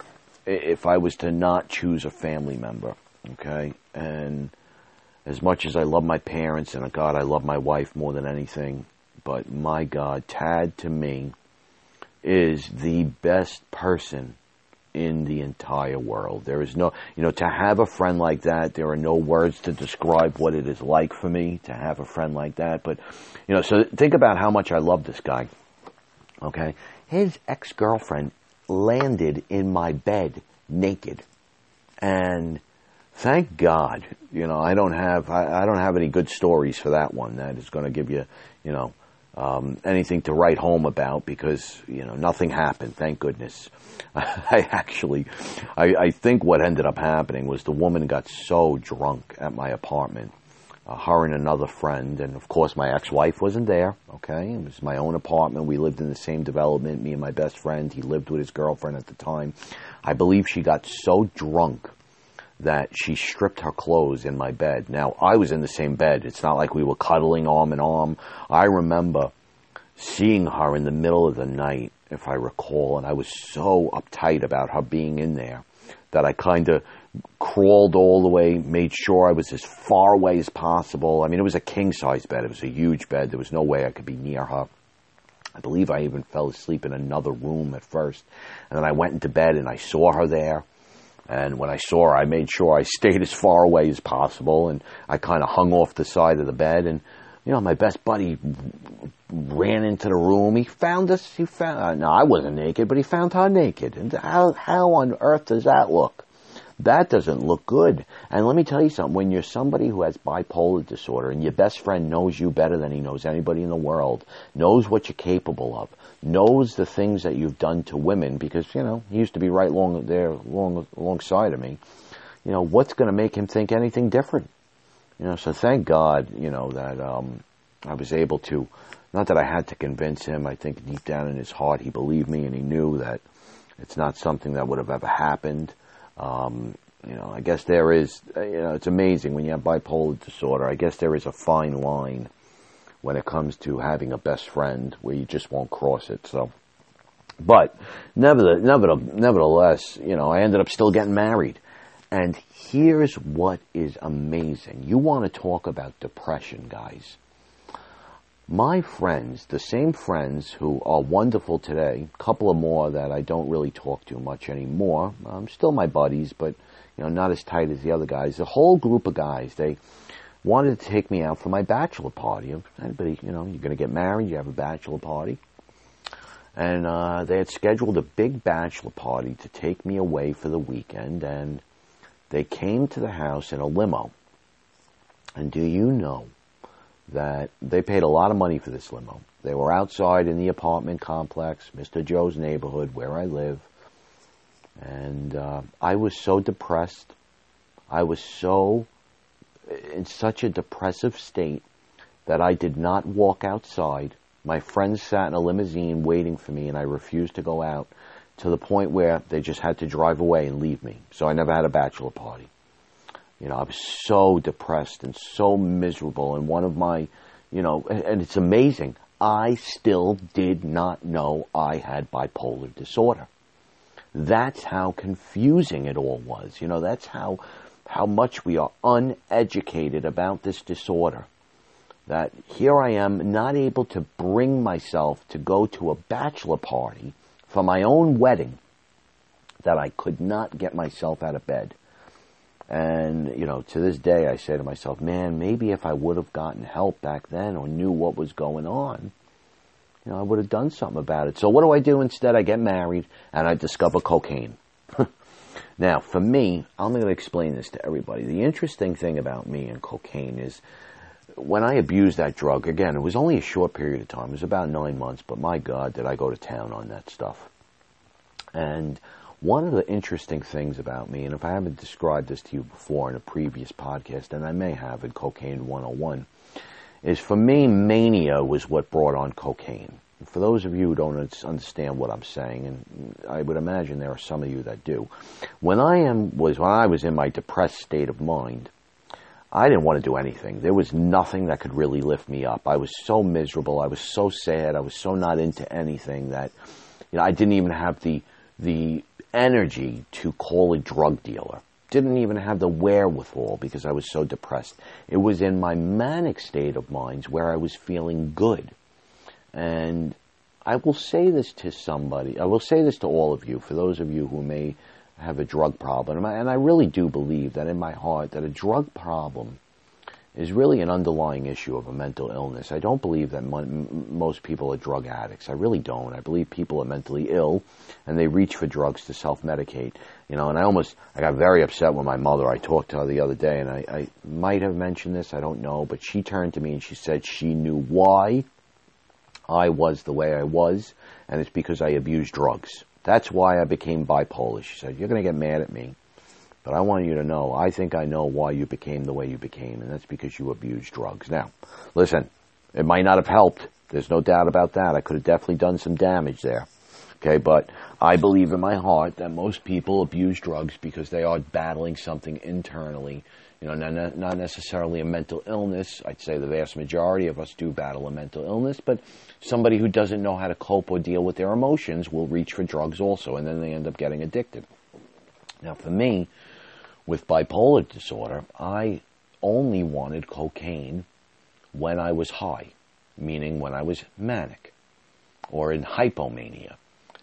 [SPEAKER 1] if I was to not choose a family member, okay, and as much as I love my parents and uh, God, I love my wife more than anything, but my God, Tad to me is the best person in the entire world. There is no, you know, to have a friend like that, there are no words to describe what it is like for me to have a friend like that. But, you know, so think about how much I love this guy. Okay. His ex girlfriend landed in my bed naked. And thank God, you know, I don't have, I, I don't have any good stories for that one that is going to give you, you know, um, anything to write home about because, you know, nothing happened, thank goodness. I actually, I, I think what ended up happening was the woman got so drunk at my apartment Uh, her and another friend, and of course my ex-wife wasn't there. Okay, it was my own apartment. We lived in the same development. Me and my best friend. He lived with his girlfriend at the time. I believe she got so drunk that she stripped her clothes in my bed. Now I was in the same bed. It's not like we were cuddling arm in arm. I remember seeing her in the middle of the night, if I recall, and I was so uptight about her being in there that I kind of crawled all the way, made sure I was as far away as possible. I mean, it was a king size bed. It was a huge bed. There was no way I could be near her. I believe I even fell asleep in another room at first. And then I went into bed and I saw her there. And when I saw her, I made sure I stayed as far away as possible. And I kind of hung off the side of the bed. And you know, my best buddy ran into the room. He found us. He found. Uh, no, I wasn't naked, but he found her naked. And how how on earth does that look? That doesn't look good. And let me tell you something. When you're somebody who has bipolar disorder, and your best friend knows you better than he knows anybody in the world, knows what you're capable of, knows the things that you've done to women, because you know he used to be right along there, along alongside of me. You know what's going to make him think anything different? You know, so thank God, you know, that um, I was able to, not that I had to convince him, I think deep down in his heart he believed me and he knew that it's not something that would have ever happened. Um, you know, I guess there is, uh, you know, it's amazing when you have bipolar disorder. I guess there is a fine line when it comes to having a best friend where you just won't cross it. So, but nevertheless, nevertheless, you know, I ended up still getting married. And here's what is amazing. You want to talk about depression, guys. My friends, the same friends who are wonderful today, a couple of more that I don't really talk to much anymore, um, still my buddies, but you know, not as tight as the other guys. The whole group of guys, they wanted to take me out for my bachelor party. Anybody, you know, you're going to get married, you have a bachelor party. And uh, they had scheduled a big bachelor party to take me away for the weekend, and they came to the house in a limo. And do you know that they paid a lot of money for this limo? They were outside in the apartment complex, Mr. Joe's neighborhood, where I live. And uh, I was so depressed. I was so in such a depressive state that I did not walk outside. My friends sat in a limousine waiting for me, and I refused to go out to the point where they just had to drive away and leave me. So I never had a bachelor party. You know, I was so depressed and so miserable. And one of my, you know, and it's amazing. I still did not know I had bipolar disorder. That's how confusing it all was. You know, that's how, how much we are uneducated about this disorder. That here I am not able to bring myself to go to a bachelor party for my own wedding that I could not get myself out of bed. And, you know, to this day I say to myself, man, maybe if I would have gotten help back then or knew what was going on, you know, I would have done something about it. So what do I do instead? I get married and I discover cocaine. now, for me, I'm going to explain this to everybody. The interesting thing about me and cocaine is when I abused that drug, again, it was only a short period of time. It was about nine months, but my God, did I go to town on that stuff. And one of the interesting things about me, and if I haven't described this to you before in a previous podcast, and I may have in Cocaine 101, is for me, mania was what brought on cocaine. For those of you who don't understand what I'm saying, and I would imagine there are some of you that do, when I am was when I was in my depressed state of mind, I didn't want to do anything. There was nothing that could really lift me up. I was so miserable. I was so sad. I was so not into anything that, you know, I didn't even have the the energy to call a drug dealer. Didn't even have the wherewithal because I was so depressed. It was in my manic state of mind where I was feeling good. And I will say this to somebody. I will say this to all of you, for those of you who may have a drug problem. And I really do believe that in my heart that a drug problem is really an underlying issue of a mental illness. I don't believe that most people are drug addicts. I really don't. I believe people are mentally ill and they reach for drugs to self-medicate. You know, and I almost, I got very upset with my mother. I talked to her the other day and I, I might have mentioned this, I don't know, but she turned to me and she said she knew why I was the way I was and it's because I abused drugs. That's why I became bipolar. She said, You're going to get mad at me. But I want you to know, I think I know why you became the way you became, and that's because you abused drugs. Now, listen, it might not have helped. There's no doubt about that. I could have definitely done some damage there. Okay, but I believe in my heart that most people abuse drugs because they are battling something internally. You know, not, not necessarily a mental illness. I'd say the vast majority of us do battle a mental illness, but somebody who doesn't know how to cope or deal with their emotions will reach for drugs also, and then they end up getting addicted. Now, for me, with bipolar disorder, I only wanted cocaine when I was high, meaning when I was manic or in hypomania.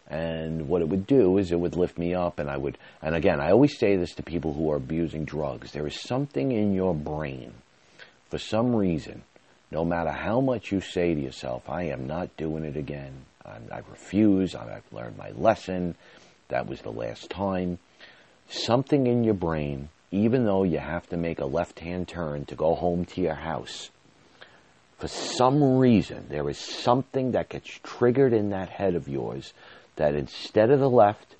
[SPEAKER 1] And what it would do is it would lift me up, and I would, and again, I always say this to people who are abusing drugs. There is something in your brain, for some reason, no matter how much you say to yourself, I am not doing it again, I, I refuse, I've learned my lesson, that was the last time, something in your brain, even though you have to make a left hand turn to go home to your house, for some reason, there is something that gets triggered in that head of yours that instead of the left,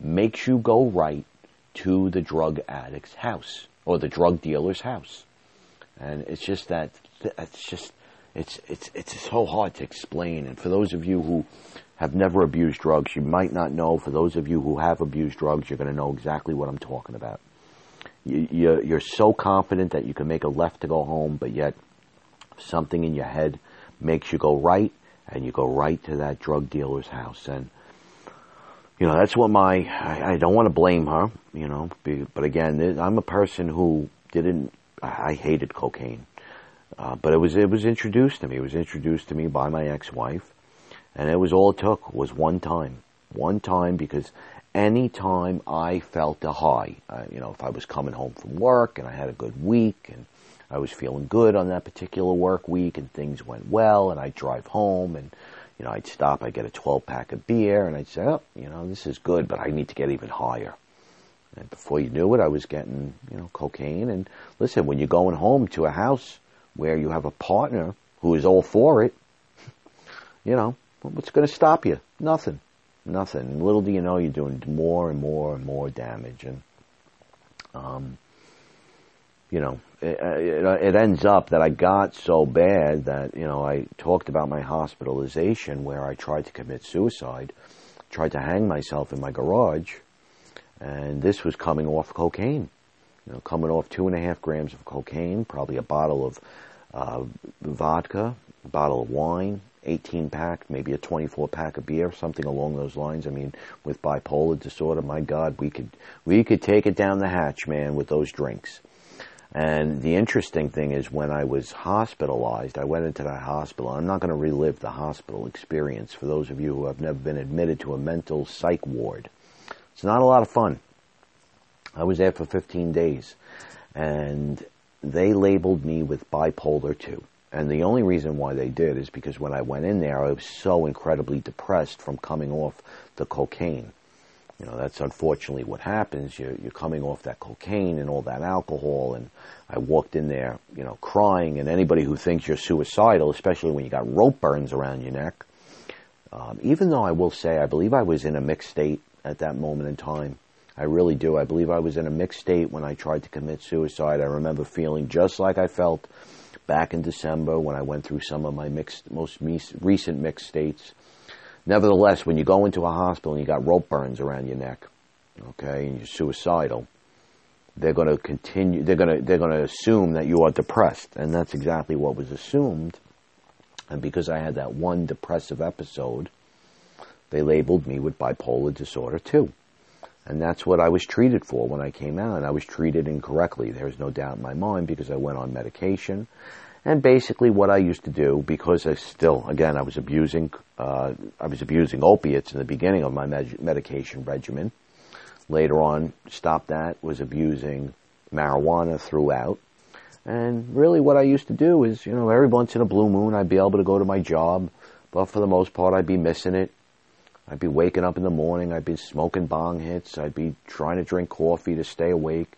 [SPEAKER 1] makes you go right to the drug addict's house or the drug dealer's house. And it's just that, it's just, it's, it's, it's so hard to explain. And for those of you who have never abused drugs, you might not know. For those of you who have abused drugs, you're going to know exactly what I'm talking about. You, you're, you're so confident that you can make a left to go home, but yet something in your head makes you go right, and you go right to that drug dealer's house. And you know that's what my I, I don't want to blame her, you know, but again, I'm a person who didn't. I hated cocaine, uh, but it was it was introduced to me. It was introduced to me by my ex-wife, and it was all it took was one time, one time because any time I felt a high, uh, you know, if I was coming home from work and I had a good week and I was feeling good on that particular work week and things went well and I'd drive home and, you know, I'd stop, I'd get a 12 pack of beer and I'd say, oh, you know, this is good, but I need to get even higher. And before you knew it, I was getting, you know, cocaine. And listen, when you're going home to a house where you have a partner who is all for it, you know, what's going to stop you? Nothing. Nothing. Little do you know, you're doing more and more and more damage. And, um, you know, it, it, it ends up that I got so bad that, you know, I talked about my hospitalization where I tried to commit suicide, tried to hang myself in my garage, and this was coming off cocaine. You know, coming off two and a half grams of cocaine, probably a bottle of uh, vodka, a bottle of wine, 18 pack, maybe a 24 pack of beer, something along those lines. I mean, with bipolar disorder, my God, we could we could take it down the hatch, man, with those drinks. And the interesting thing is when I was hospitalized, I went into that hospital. I'm not going to relive the hospital experience for those of you who have never been admitted to a mental psych ward. It's not a lot of fun. I was there for 15 days and they labeled me with bipolar 2. And the only reason why they did is because when I went in there, I was so incredibly depressed from coming off the cocaine. You know, that's unfortunately what happens. You're, you're coming off that cocaine and all that alcohol. And I walked in there, you know, crying. And anybody who thinks you're suicidal, especially when you got rope burns around your neck, um, even though I will say, I believe I was in a mixed state at that moment in time. I really do. I believe I was in a mixed state when I tried to commit suicide. I remember feeling just like I felt back in December when I went through some of my mixed, most recent mixed states. Nevertheless, when you go into a hospital and you got rope burns around your neck, okay, and you're suicidal, they're going to continue. They're going to they're going to assume that you are depressed, and that's exactly what was assumed. And because I had that one depressive episode, they labeled me with bipolar disorder too. And that's what I was treated for when I came out. And I was treated incorrectly. There's no doubt in my mind because I went on medication and basically, what I used to do, because I still, again, I was abusing, uh, I was abusing opiates in the beginning of my med- medication regimen. Later on, stopped that. Was abusing marijuana throughout. And really, what I used to do is, you know, every once in a blue moon, I'd be able to go to my job, but for the most part, I'd be missing it. I'd be waking up in the morning. I'd be smoking bong hits. I'd be trying to drink coffee to stay awake.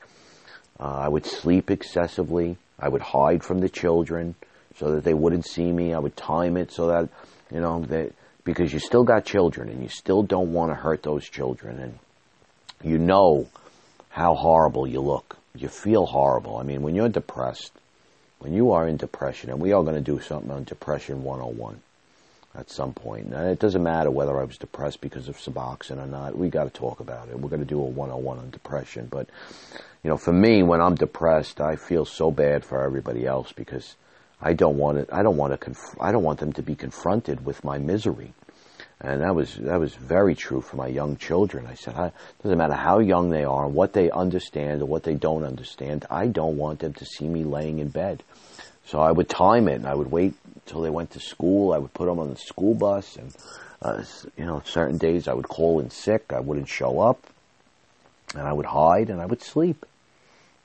[SPEAKER 1] Uh, I would sleep excessively. I would hide from the children so that they wouldn't see me. I would time it so that, you know, that because you still got children and you still don't want to hurt those children and you know how horrible you look. You feel horrible. I mean, when you're depressed, when you are in depression, and we are going to do something on Depression 101 at some point. And it doesn't matter whether I was depressed because of Suboxone or not. We got to talk about it. We're going to do a 101 on depression. But, you know, for me, when I'm depressed, I feel so bad for everybody else because I don't want it. I don't want to. Conf- I don't want them to be confronted with my misery. And that was that was very true for my young children. I said, it doesn't matter how young they are, what they understand or what they don't understand. I don't want them to see me laying in bed. So I would time it, and I would wait until they went to school. I would put them on the school bus, and uh, you know, certain days I would call in sick. I wouldn't show up, and I would hide and I would sleep.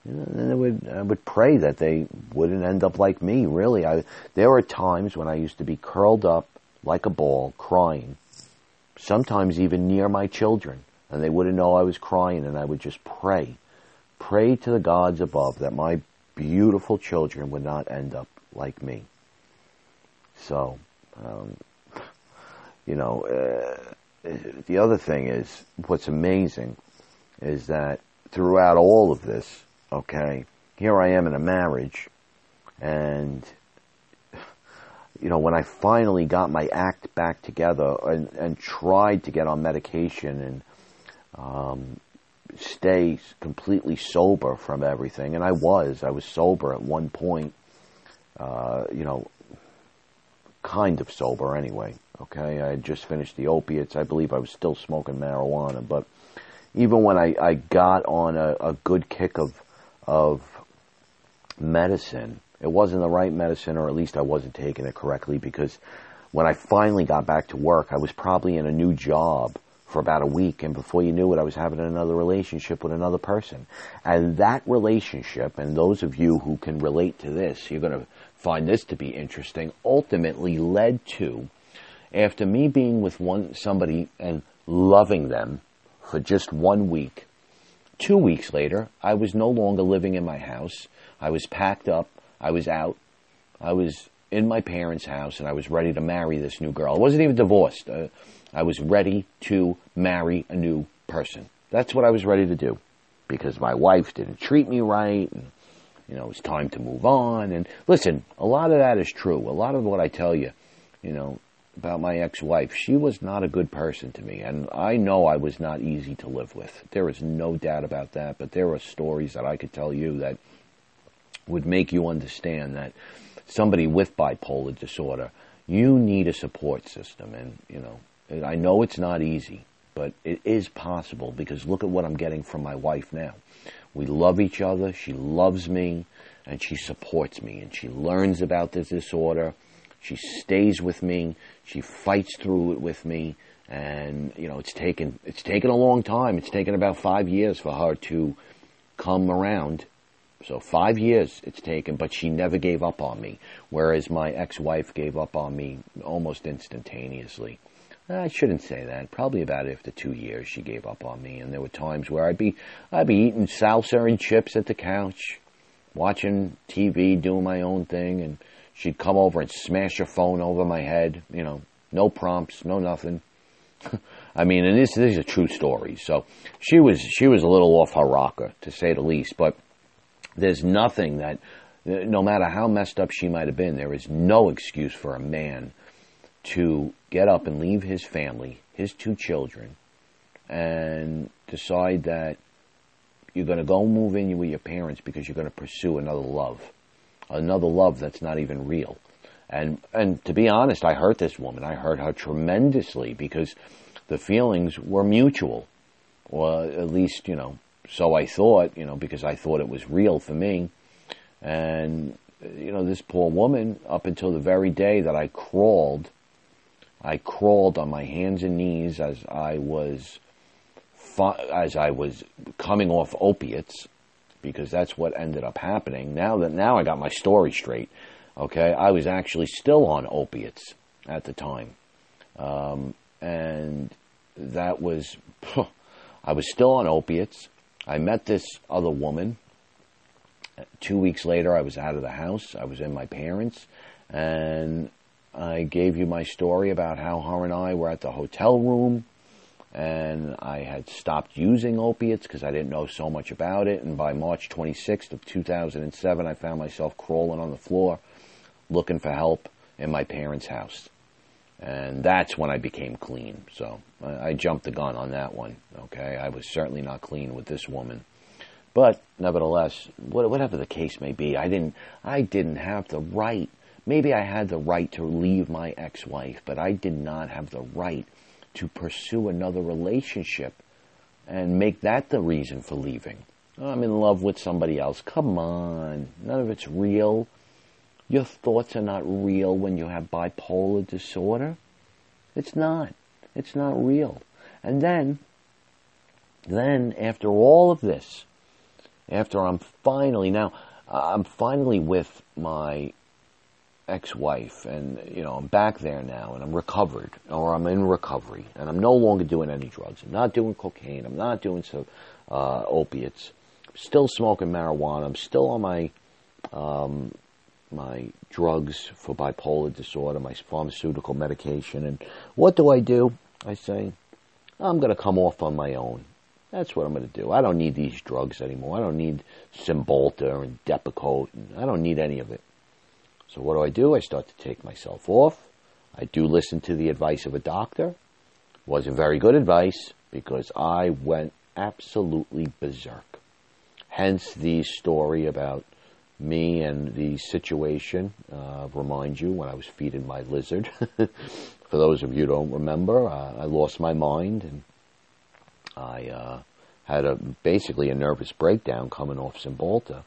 [SPEAKER 1] And I would I would pray that they wouldn't end up like me. Really, I there were times when I used to be curled up like a ball, crying. Sometimes even near my children, and they wouldn't know I was crying, and I would just pray, pray to the gods above that my beautiful children would not end up like me. So, um, you know, uh, the other thing is what's amazing is that throughout all of this, okay, here I am in a marriage, and you know, when I finally got my act back together and, and tried to get on medication and um, stay completely sober from everything, and I was, I was sober at one point, uh, you know, kind of sober anyway. Okay, I had just finished the opiates. I believe I was still smoking marijuana, but even when I, I got on a, a good kick of of medicine, it wasn't the right medicine, or at least I wasn't taking it correctly. Because when I finally got back to work, I was probably in a new job for about a week, and before you knew it, I was having another relationship with another person. And that relationship, and those of you who can relate to this, you're going to find this to be interesting, ultimately led to, after me being with one somebody and loving them for just one week, two weeks later, I was no longer living in my house. I was packed up. I was out. I was in my parents' house, and I was ready to marry this new girl. I wasn't even divorced. Uh, I was ready to marry a new person. That's what I was ready to do because my wife didn't treat me right. And, you know, it's time to move on. And listen, a lot of that is true. A lot of what I tell you, you know, about my ex-wife, she was not a good person to me, and I know I was not easy to live with. There is no doubt about that. But there are stories that I could tell you that would make you understand that somebody with bipolar disorder, you need a support system, and you know, I know it's not easy, but it is possible because look at what I'm getting from my wife now. We love each other. She loves me and she supports me and she learns about this disorder. She stays with me. She fights through it with me. And, you know, it's taken, it's taken a long time. It's taken about five years for her to come around. So five years it's taken, but she never gave up on me. Whereas my ex-wife gave up on me almost instantaneously. Eh, I shouldn't say that. Probably about after two years, she gave up on me, and there were times where I'd be I'd be eating salsa and chips at the couch, watching TV, doing my own thing, and she'd come over and smash her phone over my head. You know, no prompts, no nothing. I mean, and this, this is a true story. So she was she was a little off her rocker, to say the least. But there's nothing that, no matter how messed up she might have been, there is no excuse for a man to get up and leave his family, his two children, and decide that you're going to go move in with your parents because you're going to pursue another love, another love that's not even real. And and to be honest, I hurt this woman. I hurt her tremendously because the feelings were mutual, or at least you know. So I thought, you know, because I thought it was real for me, and you know, this poor woman, up until the very day that I crawled I crawled on my hands and knees as I was as I was coming off opiates because that's what ended up happening. Now that now I got my story straight. Okay, I was actually still on opiates at the time, um, and that was I was still on opiates. I met this other woman. Two weeks later, I was out of the house. I was in my parents, and I gave you my story about how her and I were at the hotel room and I had stopped using opiates because I didn't know so much about it. And by March 26th of 2007, I found myself crawling on the floor looking for help in my parents' house. And that's when I became clean. So I, I jumped the gun on that one. Okay. I was certainly not clean with this woman. But nevertheless, whatever the case may be, I didn't, I didn't have the right Maybe I had the right to leave my ex wife, but I did not have the right to pursue another relationship and make that the reason for leaving. I'm in love with somebody else. Come on. None of it's real. Your thoughts are not real when you have bipolar disorder. It's not. It's not real. And then, then after all of this, after I'm finally now I'm finally with my ex-wife and you know I'm back there now and I'm recovered or I'm in recovery and I'm no longer doing any drugs. I'm not doing cocaine. I'm not doing some uh, opiates. Still smoking marijuana. I'm still on my um, my drugs for bipolar disorder, my pharmaceutical medication. And what do I do? I say, I'm going to come off on my own. That's what I'm going to do. I don't need these drugs anymore. I don't need Cymbalta and Depakote. And I don't need any of it. So what do I do? I start to take myself off. I do listen to the advice of a doctor. Wasn't very good advice because I went absolutely berserk. Hence the story about me and the situation. Uh, remind you when I was feeding my lizard. For those of you who don't remember, uh, I lost my mind and I uh, had a basically a nervous breakdown coming off Cymbalta.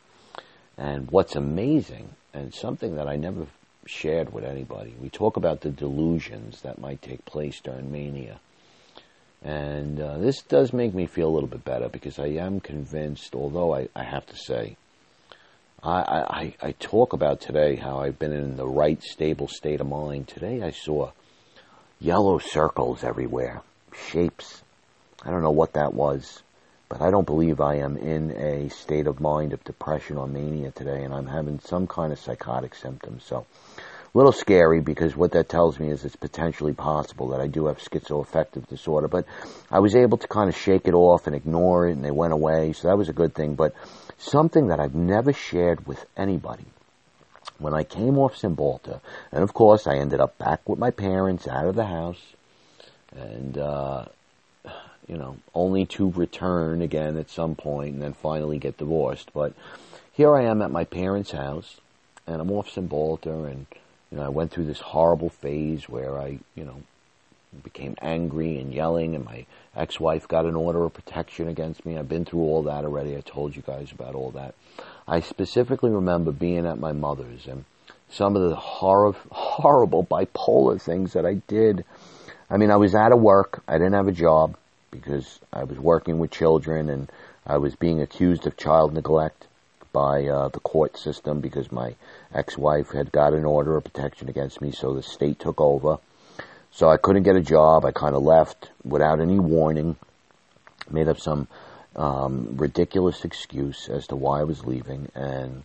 [SPEAKER 1] And what's amazing, and something that I never shared with anybody, we talk about the delusions that might take place during mania. And uh, this does make me feel a little bit better because I am convinced, although I, I have to say, I, I, I talk about today how I've been in the right stable state of mind. Today I saw yellow circles everywhere, shapes. I don't know what that was, but I don't believe I am in a state of mind of depression or mania today, and I'm having some kind of psychotic symptoms. So, a little scary because what that tells me is it's potentially possible that I do have schizoaffective disorder. But I was able to kind of shake it off and ignore it, and they went away, so that was a good thing. But something that I've never shared with anybody when I came off Cymbalta, and of course I ended up back with my parents out of the house, and uh, you know, only to return again at some point and then finally get divorced. But here I am at my parents' house, and I'm off Cymbalta, and you know, I went through this horrible phase where I, you know, became angry and yelling, and my ex-wife got an order of protection against me. I've been through all that already. I told you guys about all that. I specifically remember being at my mother's and some of the horror, horrible bipolar things that I did. I mean, I was out of work. I didn't have a job because I was working with children and I was being accused of child neglect by uh, the court system because my ex-wife had got an order of protection against me, so the state took over. So I couldn't get a job. I kind of left without any warning. Made up some um, ridiculous excuse as to why I was leaving, and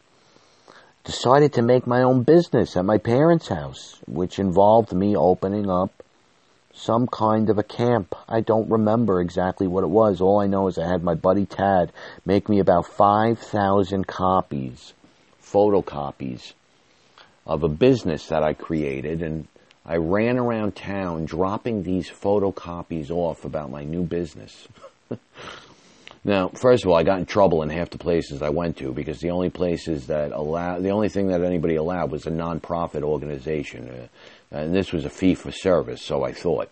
[SPEAKER 1] decided to make my own business at my parents' house, which involved me opening up some kind of a camp. I don't remember exactly what it was. All I know is I had my buddy Tad make me about 5,000 copies, photocopies of a business that I created and I ran around town dropping these photocopies off about my new business. now, first of all, I got in trouble in half the places I went to because the only places that allow, the only thing that anybody allowed was a non-profit organization. Uh, and this was a fee for service, so I thought.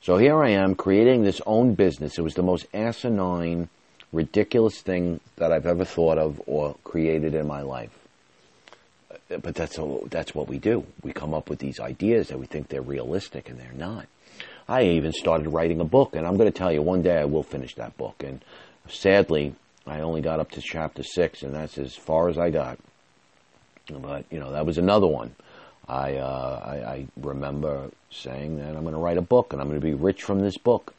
[SPEAKER 1] So here I am creating this own business. It was the most asinine, ridiculous thing that I've ever thought of or created in my life. But that's that's what we do. We come up with these ideas that we think they're realistic, and they're not. I even started writing a book, and I'm going to tell you one day I will finish that book. And sadly, I only got up to chapter six, and that's as far as I got. But you know, that was another one. I, uh, I, I remember saying that I'm going to write a book and I'm going to be rich from this book.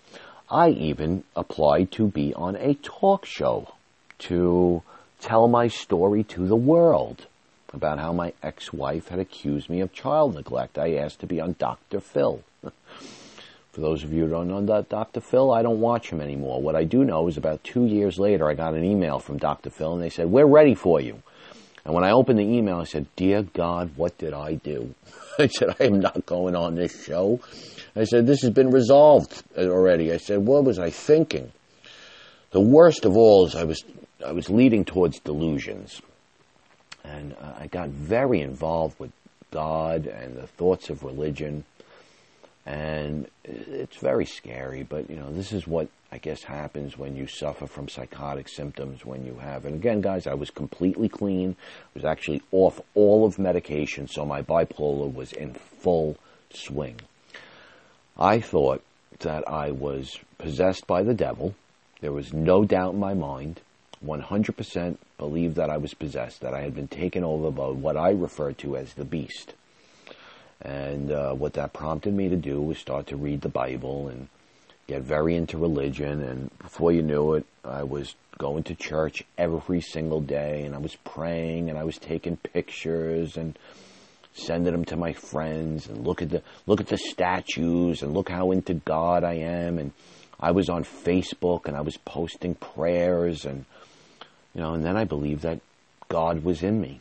[SPEAKER 1] I even applied to be on a talk show to tell my story to the world about how my ex-wife had accused me of child neglect. I asked to be on Dr. Phil. For those of you who don't know Dr. Phil, I don't watch him anymore. What I do know is about two years later, I got an email from Dr. Phil and they said, we're ready for you. And when I opened the email, I said, Dear God, what did I do? I said, I am not going on this show. I said, This has been resolved already. I said, What was I thinking? The worst of all is I was, I was leading towards delusions. And uh, I got very involved with God and the thoughts of religion. And it's very scary, but you know, this is what I guess happens when you suffer from psychotic symptoms when you have. And again, guys, I was completely clean. I was actually off all of medication, so my bipolar was in full swing. I thought that I was possessed by the devil. There was no doubt in my mind 100% believed that I was possessed, that I had been taken over by what I refer to as the beast. And uh, what that prompted me to do was start to read the Bible and get very into religion. And before you knew it, I was going to church every single day, and I was praying, and I was taking pictures and sending them to my friends, and look at the look at the statues, and look how into God I am. And I was on Facebook, and I was posting prayers, and you know, and then I believed that God was in me.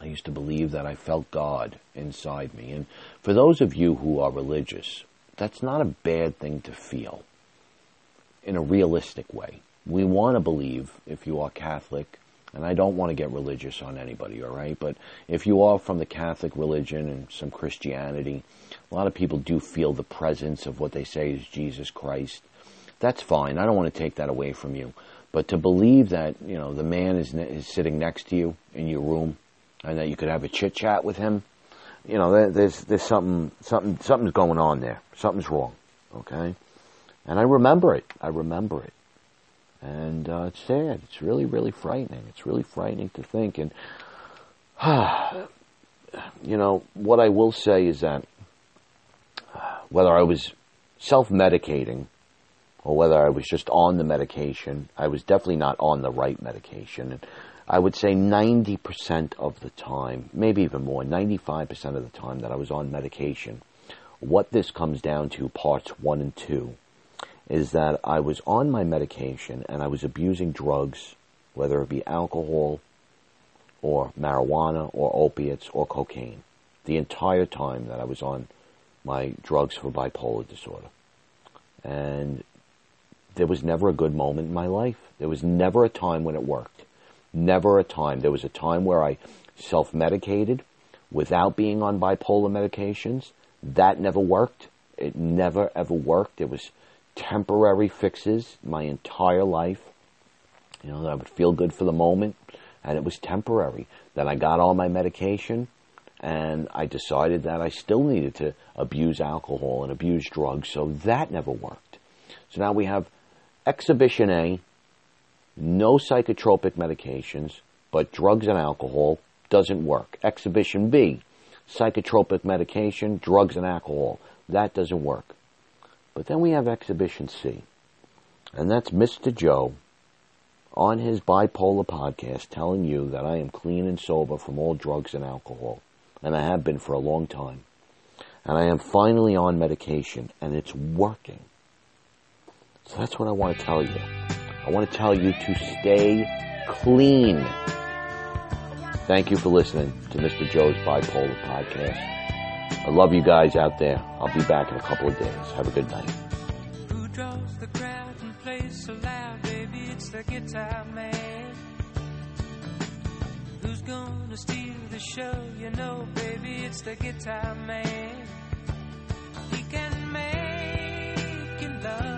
[SPEAKER 1] I used to believe that I felt God inside me. And for those of you who are religious, that's not a bad thing to feel in a realistic way. We want to believe, if you are Catholic, and I don't want to get religious on anybody, all right? But if you are from the Catholic religion and some Christianity, a lot of people do feel the presence of what they say is Jesus Christ. That's fine. I don't want to take that away from you. But to believe that, you know, the man is, ne- is sitting next to you in your room and that you could have a chit chat with him, you know, there, there's there's something something something's going on there. Something's wrong. Okay, and I remember it. I remember it, and uh, it's sad. It's really really frightening. It's really frightening to think. And you know what I will say is that whether I was self medicating or whether I was just on the medication, I was definitely not on the right medication. And I would say 90% of the time, maybe even more, 95% of the time that I was on medication, what this comes down to, parts one and two, is that I was on my medication and I was abusing drugs, whether it be alcohol or marijuana or opiates or cocaine, the entire time that I was on my drugs for bipolar disorder. And there was never a good moment in my life. There was never a time when it worked. Never a time. There was a time where I self medicated without being on bipolar medications. That never worked. It never ever worked. It was temporary fixes my entire life. You know, I would feel good for the moment, and it was temporary. Then I got on my medication, and I decided that I still needed to abuse alcohol and abuse drugs, so that never worked. So now we have exhibition A, no psychotropic medications, but drugs and alcohol doesn't work. Exhibition B, psychotropic medication, drugs and alcohol, that doesn't work. But then we have exhibition C, and that's Mr. Joe on his bipolar podcast telling you that I am clean and sober from all drugs and alcohol, and I have been for a long time. And I am finally on medication, and it's working. So that's what I want to tell you. I want to tell you to stay clean. Thank you for listening to Mr. Joe's Bipolar Podcast. I love you guys out there. I'll be back in a couple of days. Have a good night.
[SPEAKER 2] Who draws the crowd and plays so loud, baby? It's the guitar man. Who's gonna steal the show? You know, baby, it's the guitar man. He can make you love.